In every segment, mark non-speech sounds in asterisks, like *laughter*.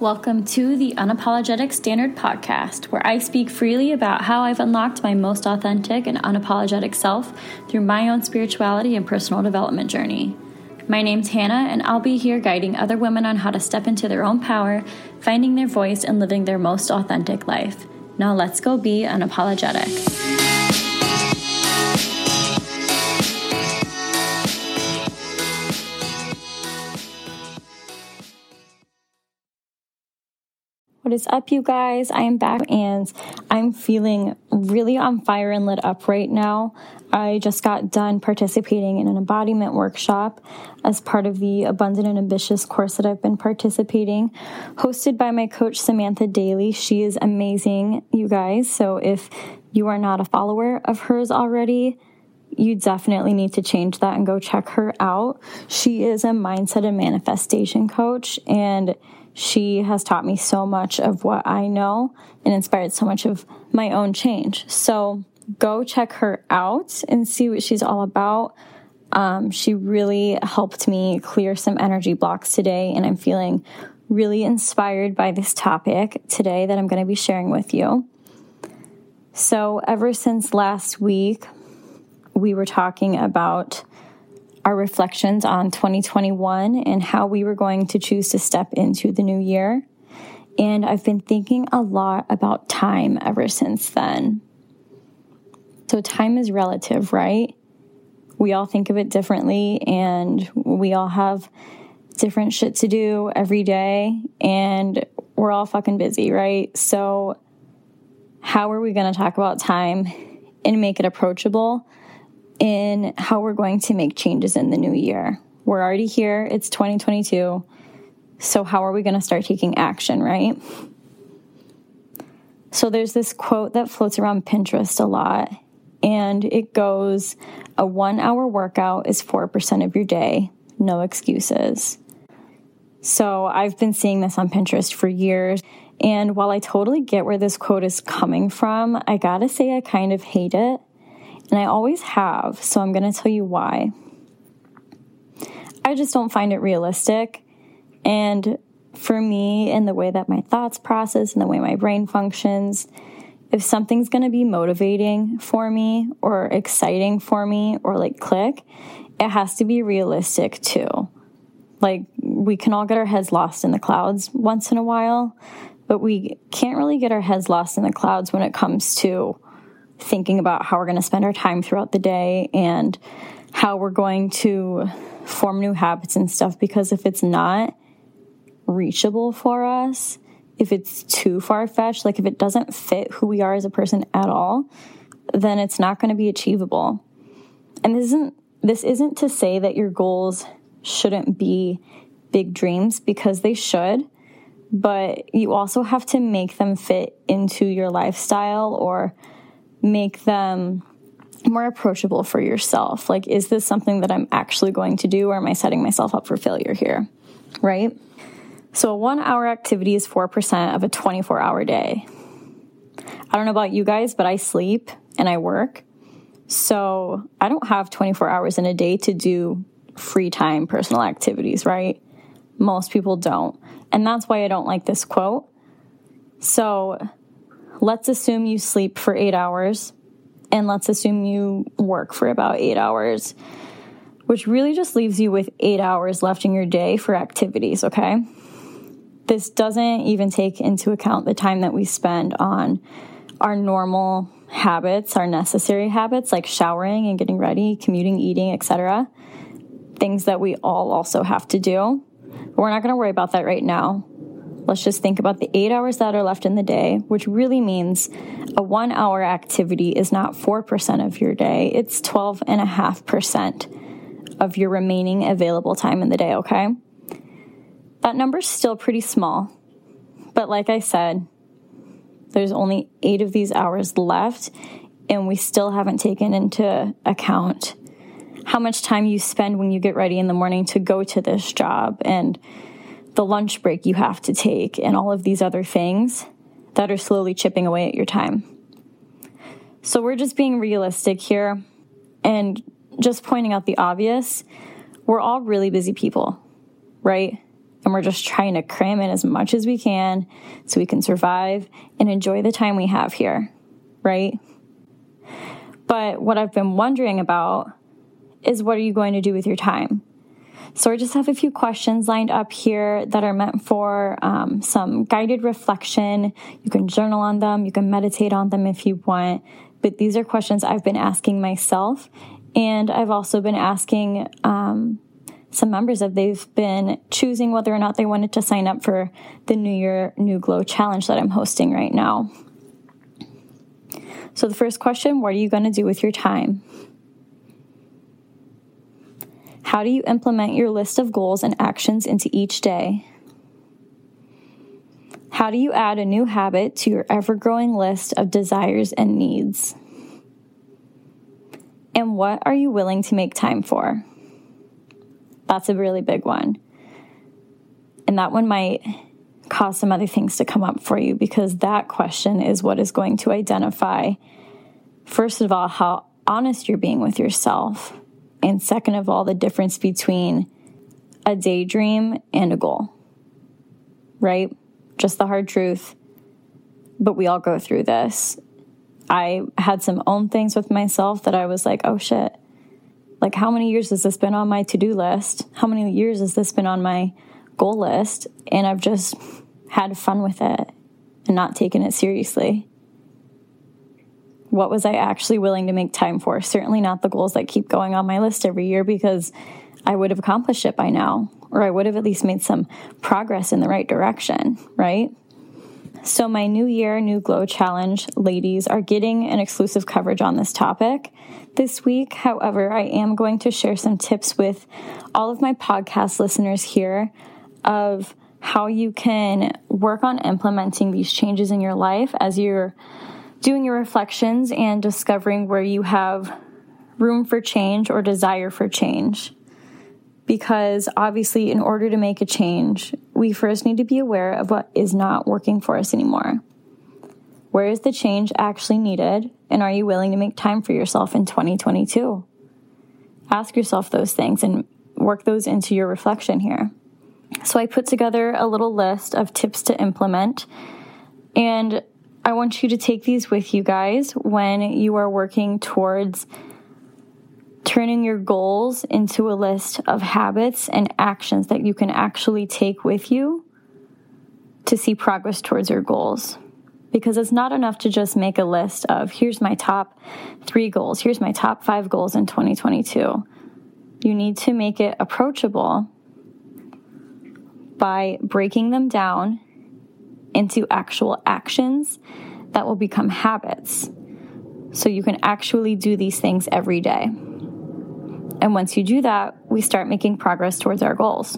Welcome to the Unapologetic Standard Podcast, where I speak freely about how I've unlocked my most authentic and unapologetic self through my own spirituality and personal development journey. My name's Hannah, and I'll be here guiding other women on how to step into their own power, finding their voice, and living their most authentic life. Now let's go be unapologetic. What is up, you guys? I am back and I'm feeling really on fire and lit up right now. I just got done participating in an embodiment workshop as part of the Abundant and Ambitious course that I've been participating, hosted by my coach, Samantha Daly. She is amazing, you guys. So if you are not a follower of hers already, you definitely need to change that and go check her out. She is a mindset and manifestation coach and she has taught me so much of what I know and inspired so much of my own change. So go check her out and see what she's all about. Um, she really helped me clear some energy blocks today, and I'm feeling really inspired by this topic today that I'm going to be sharing with you. So, ever since last week, we were talking about our reflections on 2021 and how we were going to choose to step into the new year. And I've been thinking a lot about time ever since then. So, time is relative, right? We all think of it differently, and we all have different shit to do every day, and we're all fucking busy, right? So, how are we going to talk about time and make it approachable in how we're going to make changes in the new year. We're already here, it's 2022. So, how are we going to start taking action, right? So, there's this quote that floats around Pinterest a lot, and it goes A one hour workout is 4% of your day, no excuses. So, I've been seeing this on Pinterest for years. And while I totally get where this quote is coming from, I gotta say I kind of hate it and I always have, so I'm going to tell you why. I just don't find it realistic. And for me, in the way that my thoughts process and the way my brain functions, if something's going to be motivating for me or exciting for me or like click, it has to be realistic too. Like, we can all get our heads lost in the clouds once in a while, but we can't really get our heads lost in the clouds when it comes to thinking about how we're going to spend our time throughout the day and how we're going to form new habits and stuff because if it's not reachable for us, if it's too far fetched, like if it doesn't fit who we are as a person at all, then it's not going to be achievable. And this isn't this isn't to say that your goals shouldn't be big dreams because they should, but you also have to make them fit into your lifestyle or make them more approachable for yourself. Like, is this something that I'm actually going to do, or am I setting myself up for failure here? Right? So, a one hour activity is 4% of a 24 hour day. I don't know about you guys, but I sleep and I work. So, I don't have 24 hours in a day to do free time personal activities, right? Most people don't. And that's why I don't like this quote. So, let's assume you sleep for eight hours and let's assume you work for about eight hours, which really just leaves you with eight hours left in your day for activities, okay? This doesn't even take into account the time that we spend on our normal habits, our necessary habits like showering and getting ready, commuting, eating, etc. Things that we all also have to do. But we're not going to worry about that right now. Let's just think about the eight hours that are left in the day, which really means a one hour activity is not 4% of your day, it's 12.5% of your remaining available time in the day, okay? That number's still pretty small. But like I said, there's only eight of these hours left, and we still haven't taken into account how much time you spend when you get ready in the morning to go to this job and the lunch break you have to take, and all of these other things that are slowly chipping away at your time. So we're just being realistic here and just pointing out the obvious. We're all really busy people, right? And we're just trying to cram in as much as we can so we can survive and enjoy the time we have here, right? But what I've been wondering about is what are you going to do with your time? So I just have a few questions lined up here that are meant for um, some guided reflection. You can journal on them, you can meditate on them if you want. But these are questions I've been asking myself. And I've also been asking um, some members if they've been choosing whether or not they wanted to sign up for the New Year New Glow challenge that I'm hosting right now. So, the first question what are you going to do with your time? How do you implement your list of goals and actions into each day? How do you add a new habit to your ever growing list of desires and needs? And what are you willing to make time for? That's a really big one. And that one might cause some other things to come up for you because that question is what is going to identify, first of all, how honest you're being with yourself and second of all, the difference between a daydream and a goal, right? Just the hard truth. But we all go through this. I had some own things with myself that I was like, oh shit. Like, how many years has this been on my to do list? How many years has this been on my goal list? And I've just had fun with it and not taken it seriously what was I actually willing to make time for? Certainly not the goals that keep going on my list every year because I would have accomplished it by now, or I would have at least made some progress in the right direction, right? So, my New Year, New Glow challenge ladies are getting an exclusive coverage on this topic this week. However, I am going to share some tips with all of my podcast listeners here of how you can work on implementing these changes in your life as you're doing your reflections and discovering where you have room for change or desire for change. Because obviously, in order to make a change, we first need to be aware of what is not working for us anymore. Where is the change actually needed? And are you willing to make time for yourself in 2022? Ask yourself those things and work those into your reflection here. So, I put together a little list of tips to implement. And I want you to take these with you guys when you are working towards turning your goals into a list of habits and actions that you can actually take with you to see progress towards your goals. Because it's not enough to just make a list of here's my top three goals, here's my top five goals in 2022. You need to make it approachable by breaking them down into actual actions that will become habits. So you can actually do these things every day. And once you do that, we start making progress towards our goals.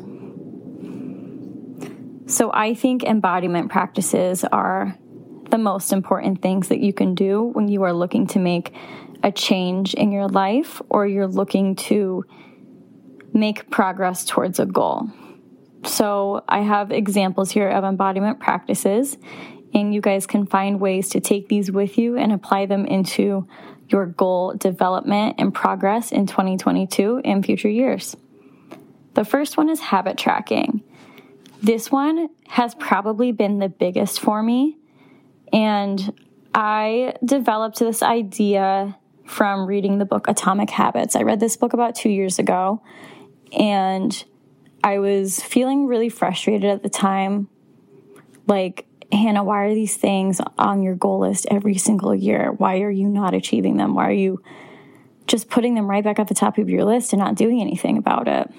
So I think embodiment practices are the most important things that you can do when you are looking to make a change in your life or you're looking to make progress towards a goal. So I have examples here of embodiment practices, and you guys can find ways to take these with you and apply them into your goal development and progress in 2022 and future years. The first one is habit tracking. This one has probably been the biggest for me, and I developed this idea from reading the book Atomic Habits. I read this book about two years ago, and I was feeling really frustrated at the time. Like, Hannah, why are these things on your goal list every single year? Why are you not achieving them? Why are you just putting them right back at the top of your list and not doing anything about it?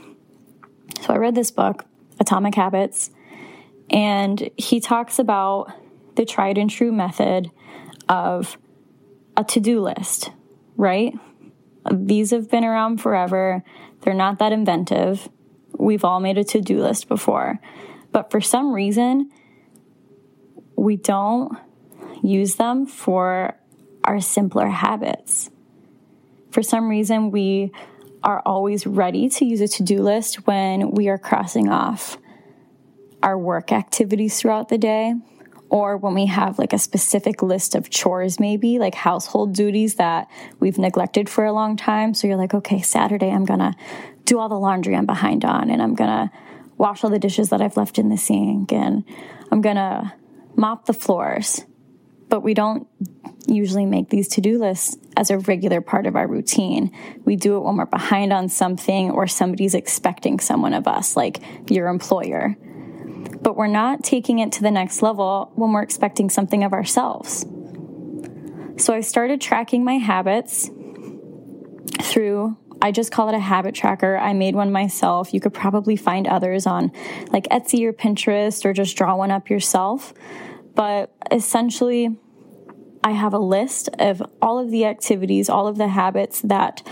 So I read this book, Atomic Habits, and he talks about the tried and true method of a to do list, right? These have been around forever. They're not that inventive. We've all made a to do list before. But for some reason, we don't use them for our simpler habits. For some reason, we are always ready to use a to do list when we are crossing off our work activities throughout the day or when we have like a specific list of chores, maybe like household duties that we've neglected for a long time. So you're like, okay, Saturday, I'm gonna do all the laundry I'm behind on and I'm gonna wash all the dishes that I've left in the sink and I'm to mop the floors. But we don't usually make these to do lists as a regular part of our routine. We do it when we're behind on something or somebody's expecting someone of us, like your employer. But we're not taking it to the next level when we're expecting something of ourselves. So I started tracking my habits through I just call it a habit tracker. I made one myself. You could probably find others on like Etsy or Pinterest or just draw one up yourself. But essentially, I have a list of all of the activities, all of the habits that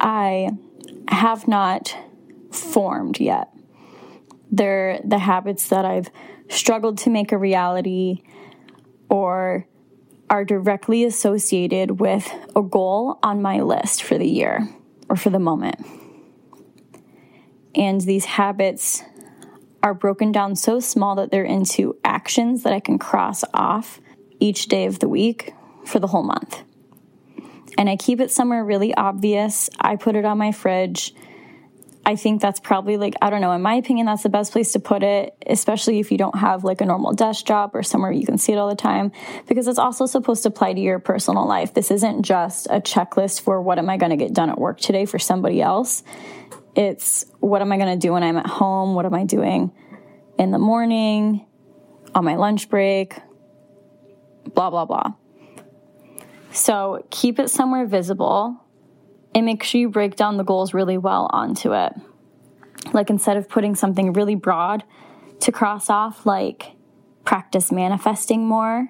I have not formed yet. They're the habits that I've struggled to make a reality or are directly associated with a goal on my list for the year or for the moment. And these habits are broken down so small that they're into actions that I can cross off each day of the week for the whole month. And I keep it somewhere really obvious. I put it on my fridge. I think that's probably like, I don't know, in my opinion, that's the best place to put it, especially if you don't have like a normal desk job or somewhere you can see it all the time, because it's also supposed to apply to your personal life. This isn't just a checklist for what am I going to get done at work today for somebody else. It's what am I going to do when I'm at home? What am I doing in the morning, on my lunch break, blah, blah, blah. So keep it somewhere visible and make sure you break down the goals really well onto it. Like instead of putting something really broad to cross off, like practice manifesting more,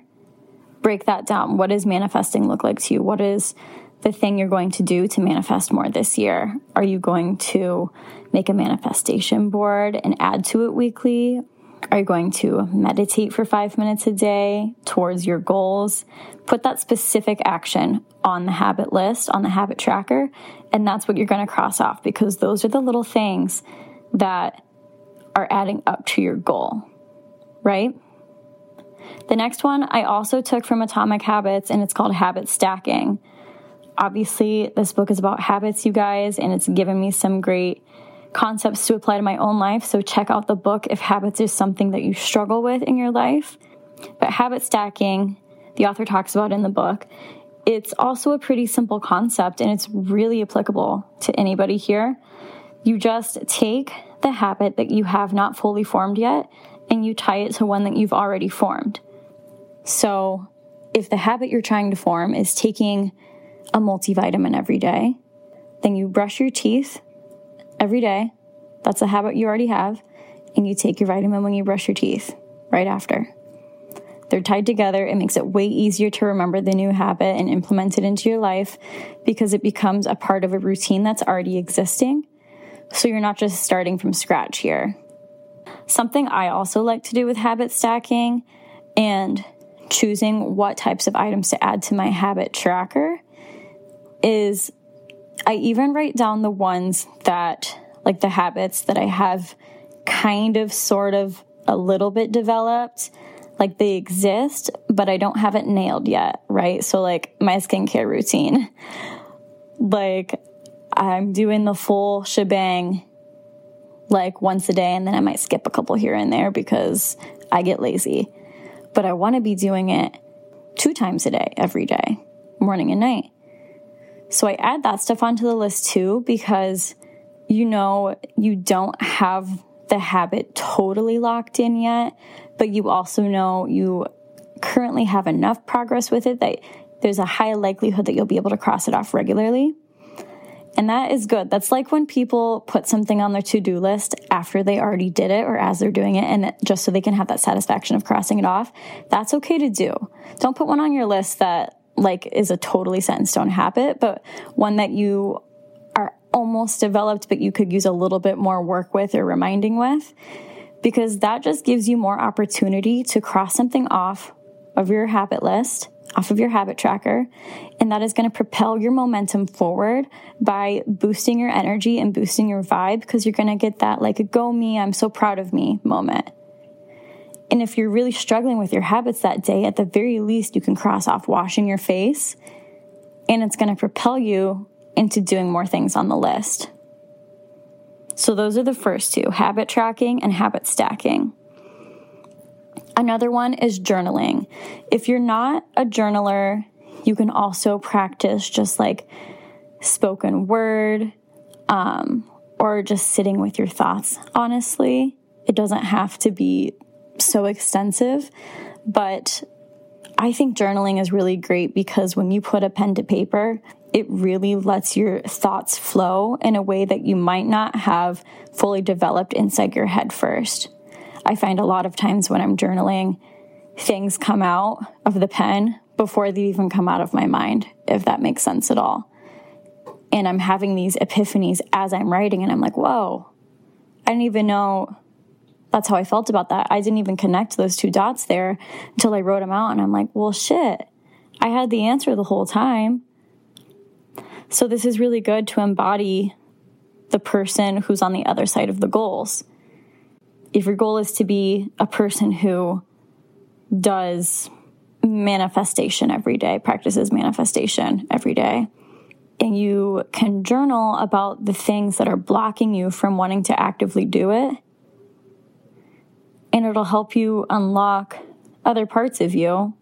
break that down. What does manifesting look like to you? What is the thing you're going to do to manifest more this year? Are you going to make a manifestation board and add to it weekly? Are you going to meditate for five minutes a day towards your goals? Put that specific action on the habit list, on the habit tracker, and that's what you're going to cross off because those are the little things that are adding up to your goal, right? The next one I also took from Atomic Habits and it's called habit stacking. Obviously, this book is about habits, you guys, and it's given me some great concepts to apply to my own life. So check out the book if habits is something that you struggle with in your life. But habit stacking, the author talks about in the book, it's also a pretty simple concept and it's really applicable to anybody here. You just take the habit that you have not fully formed yet and you tie it to one that you've already formed. So, if the habit you're trying to form is taking a multivitamin every day, then you brush your teeth every day. That's a habit you already have. And you take your vitamin when you brush your teeth right after. They're tied together. It makes it way easier to remember the new habit and implement it into your life because it becomes a part of a routine that's already existing. So you're not just starting from scratch here. Something I also like to do with habit stacking and choosing what types of items to add to my habit tracker is I even write down the ones that, like the habits that I have kind of, sort of, a little bit developed. Like they exist, but I don't have it nailed yet, right? So, like my skincare routine. *laughs* Like I'm doing the full shebang like once a day, and then I might skip a couple here and there because I get lazy. But I want to be doing it two times a day, every day, morning and night. So I add that stuff onto the list too because you know you don't have the habit totally locked in yet, but you also know you currently have enough progress with it that there's a high likelihood that you'll be able to cross it off regularly. And that is good. That's like when people put something on their to do list after they already did it or as they're doing it, and just so they can have that satisfaction of crossing it off. That's okay to do. Don't put one on your list that like is a totally set in stone habit, but one that you are almost developed, but you could use a little bit more work with or reminding with, because that just gives you more opportunity to cross something off of your habit list, off of your habit tracker, and that is going to propel your momentum forward by boosting your energy and boosting your vibe because you're going to get that like go me, I'm so proud of me moment. And if you're really struggling with your habits that day, at the very least, you can cross off washing your face and it's going to propel you into doing more things on the list. So, those are the first two habit tracking and habit stacking. Another one is journaling. If you're not a journaler, you can also practice just like spoken word um, or just sitting with your thoughts, honestly. It doesn't have to be so extensive, but I think journaling is really great because when you put a pen to paper, it really lets your thoughts flow in a way that you might not have fully developed inside your head first. I find a lot of times when I'm journaling, things come out of the pen before they even come out of my mind, if that makes sense at all. And I'm having these epiphanies as I'm writing, and I'm like, whoa, I didn't even know that's how I felt about that. I didn't even connect those two dots there until I wrote them out, and I'm like, well, shit, I had the answer the whole time. So, this is really good to embody the person who's on the other side of the goals. If your goal is to be a person who does manifestation every day, practices manifestation every day, and you can journal about the things that are blocking you from wanting to actively do it, and it'll help you unlock other parts of you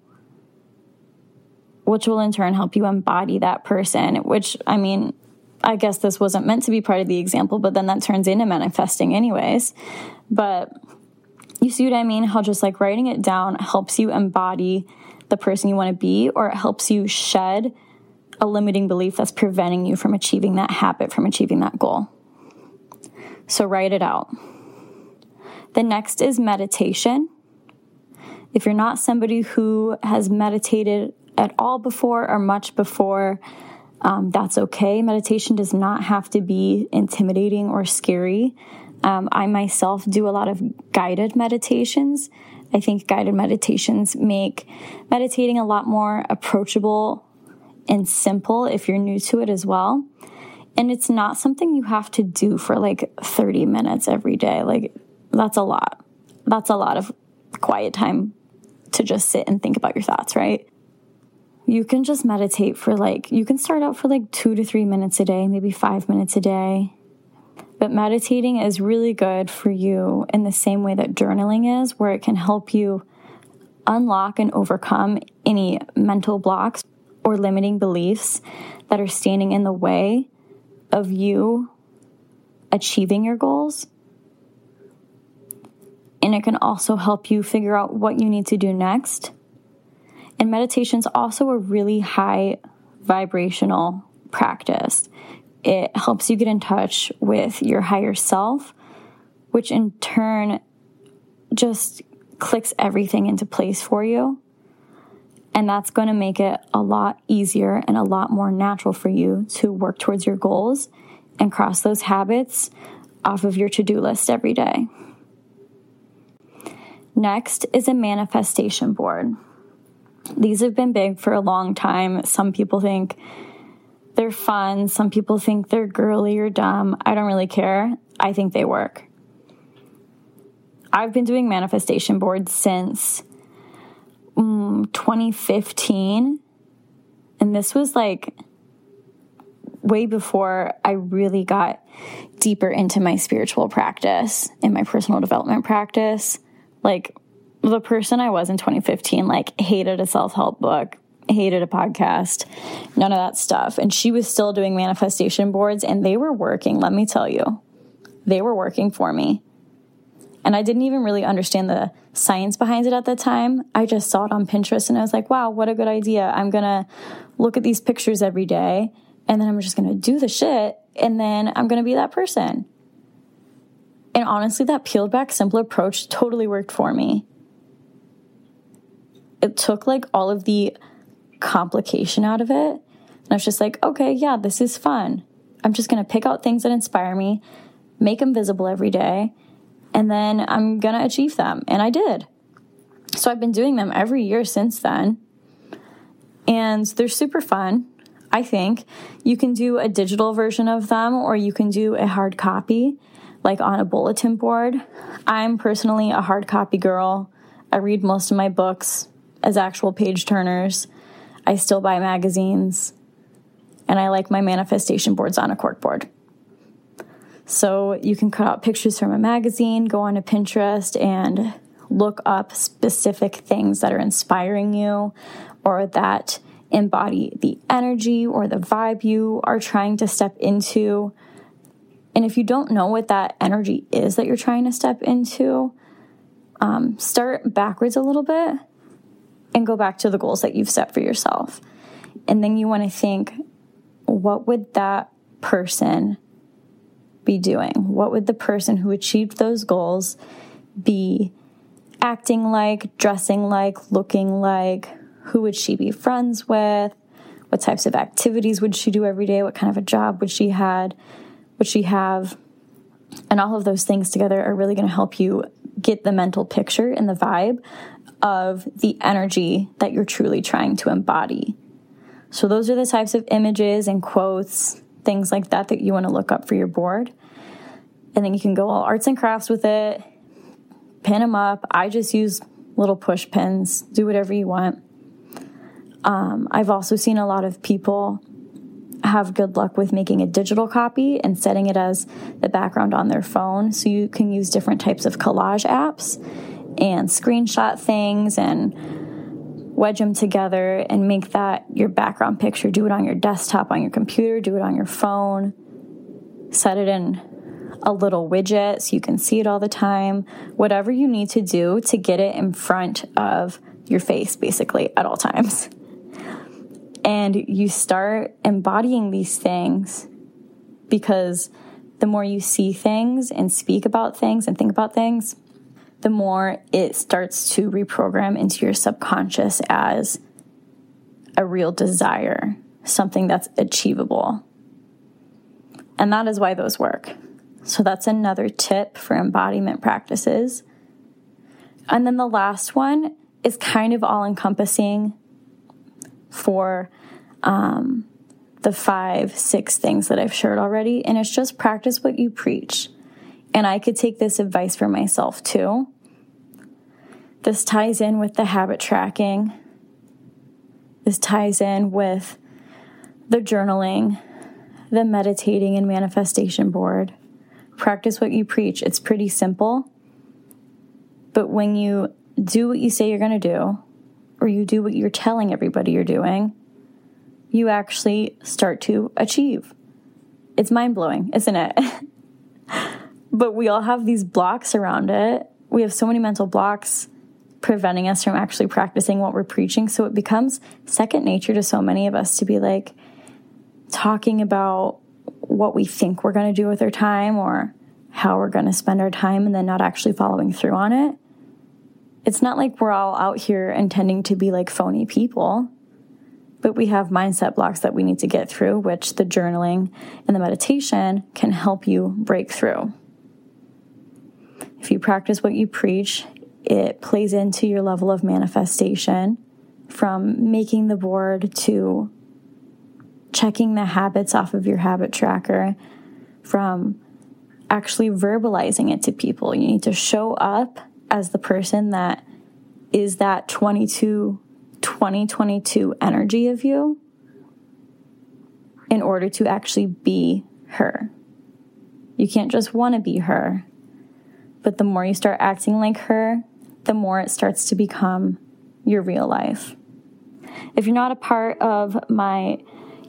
which will in turn help you embody that person, which I mean, I guess this wasn't meant to be part of the example, but then that turns into manifesting anyways. But you see what I mean? How just like writing it down helps you embody the person you want to be, or it helps you shed a limiting belief that's preventing you from achieving that habit, from achieving that goal. So write it out. The next is meditation. If you're not somebody who has meditated at all before or much before, um, that's okay. Meditation does not have to be intimidating or scary. Um, I myself do a lot of guided meditations. I think guided meditations make meditating a lot more approachable and simple if you're new to it as well. And it's not something you have to do for like 30 minutes every day. Like, that's a lot. That's a lot of quiet time to just sit and think about your thoughts, right? you can just meditate for like, you can start out for like two to three minutes a day, maybe five minutes a day. But meditating is really good for you in the same way that journaling is, where it can help you unlock and overcome any mental blocks or limiting beliefs that are standing in the way of you achieving your goals. And it can also help you figure out what you need to do next and meditation is also a really high vibrational practice. It helps you get in touch with your higher self, which in turn just clicks everything into place for you. And that's going to make it a lot easier and a lot more natural for you to work towards your goals and cross those habits off of your to do list every day. Next is a manifestation board. These have been big for a long time. Some people think they're fun. Some people think they're girly or dumb. I don't really care. I think they work. I've been doing manifestation boards since um, 2015. And this was like way before I really got deeper into my spiritual practice and my personal development practice. Like the person I was in 2015, like, hated a self help book, hated a podcast, none of that stuff. And she was still doing manifestation boards, and they were working, let me tell you. They were working for me. And I didn't even really understand the science behind it at the time. I just saw it on Pinterest and I was like, wow, what a good idea. I'm going to look at these pictures every day and then I'm just going to do the shit and then I'm going to be that person. And honestly, that peeled back simple approach totally worked for me it took like all of the complication out of it. And I was just like, okay, yeah, this is fun. I'm just going to pick out things that inspire me, make them visible every day, and then I'm going to achieve them. And I did. So I've been doing them every year since then. And they're super fun. I think you can do a digital version of them or you can do a hard copy, like on a bulletin board. I'm personally a hard copy girl. I read most of my books as actual page turners. I still buy magazines and I like my manifestation boards on a corkboard. So you can cut out pictures from a magazine, go on to Pinterest, and look up specific things that are inspiring you or that embody the energy or the vibe you are trying to step into. And if you don't know what that energy is that you're trying to step into, um, start backwards a little bit and go back to the goals that you've set for yourself. And then you want to think, what would that person be doing? What would the person who achieved those goals be acting like, dressing like, looking like? Who would she be friends with? What types of activities would she do every day? What kind of a job would she had? Would she have? And all of those things together are really going to help you get the mental picture and the vibe of the energy that you're truly trying to embody. So, those are the types of images and quotes, things like that, that you want to look up for your board. And then you can go all arts and crafts with it, pin them up. I just use little push pins, do whatever you want. Um, I've also seen a lot of people have good luck with making a digital copy and setting it as the background on their phone. So you can use different types of collage apps and screenshot things and wedge them together and make that your background picture. Do it on your desktop, on your computer, do it on your phone. Set it in a little widget so you can see it all the time. Whatever you need to do to get it in front of your face, basically, at all times. And you start embodying these things because the more you see things and speak about things and think about things, the more it starts to reprogram into your subconscious as a real desire, something that's achievable. And that is why those work. So that's another tip for embodiment practices. And then the last one is kind of all encompassing for um, the five, six things that I've shared already. And it's just practice what you preach. And I could take this advice for myself too. This ties in with the habit tracking. This ties in with the journaling, the meditating and manifestation board. Practice what you preach. It's pretty simple. But when you do what you say you're going to do, or you do what you're telling everybody you're doing, you actually start to achieve. It's mind blowing, isn't it? *laughs* but we all have these blocks around it. We have so many mental blocks preventing us from actually practicing what we're preaching. So it becomes second nature to so many of us to be like talking about what we think we're going to do with our time or how we're going to spend our time and then not actually following through on it. It's not like we're all out here intending to be like phony people, but we have mindset blocks that we need to get through, which the journaling and the meditation can help you break through. If you practice what you preach, it plays into your level of manifestation from making the board to checking the habits off of your habit tracker, from actually verbalizing it to people. You need to show up as the person that is that 22 2022 energy of you in order to actually be her. You can't just want to be her. But the more you start acting like her, the more it starts to become your real life. If you're not a part of my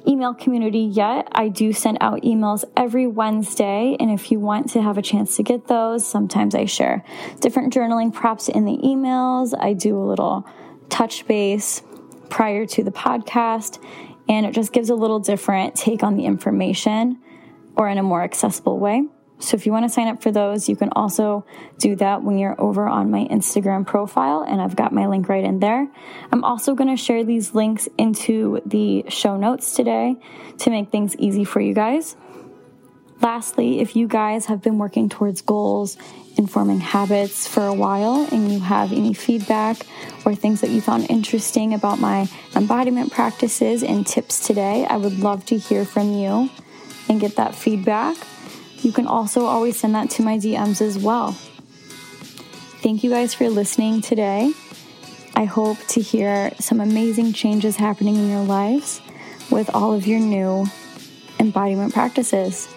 email community yet, I do send out emails every Wednesday. And if you want to have a chance to get those, sometimes I share different journaling props in the emails. I do a little touch base prior to the podcast, and it just gives a little different take on the information or in a more accessible way. So if you want to sign up for those, you can also do that when you're over on my Instagram profile, and I've got my link right in there. I'm also going to share these links into the show notes today to make things easy for you guys. Lastly, if you guys have been working towards goals and forming habits for a while and you have any feedback or things that you found interesting about my embodiment practices and tips today, I would love to hear from you and get that feedback. You can also always send that to my DMs as well. Thank you guys for listening today. I hope to hear some amazing changes happening in your lives with all of your new embodiment practices.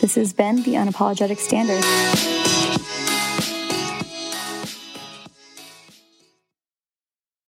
This has been the Unapologetic Standard.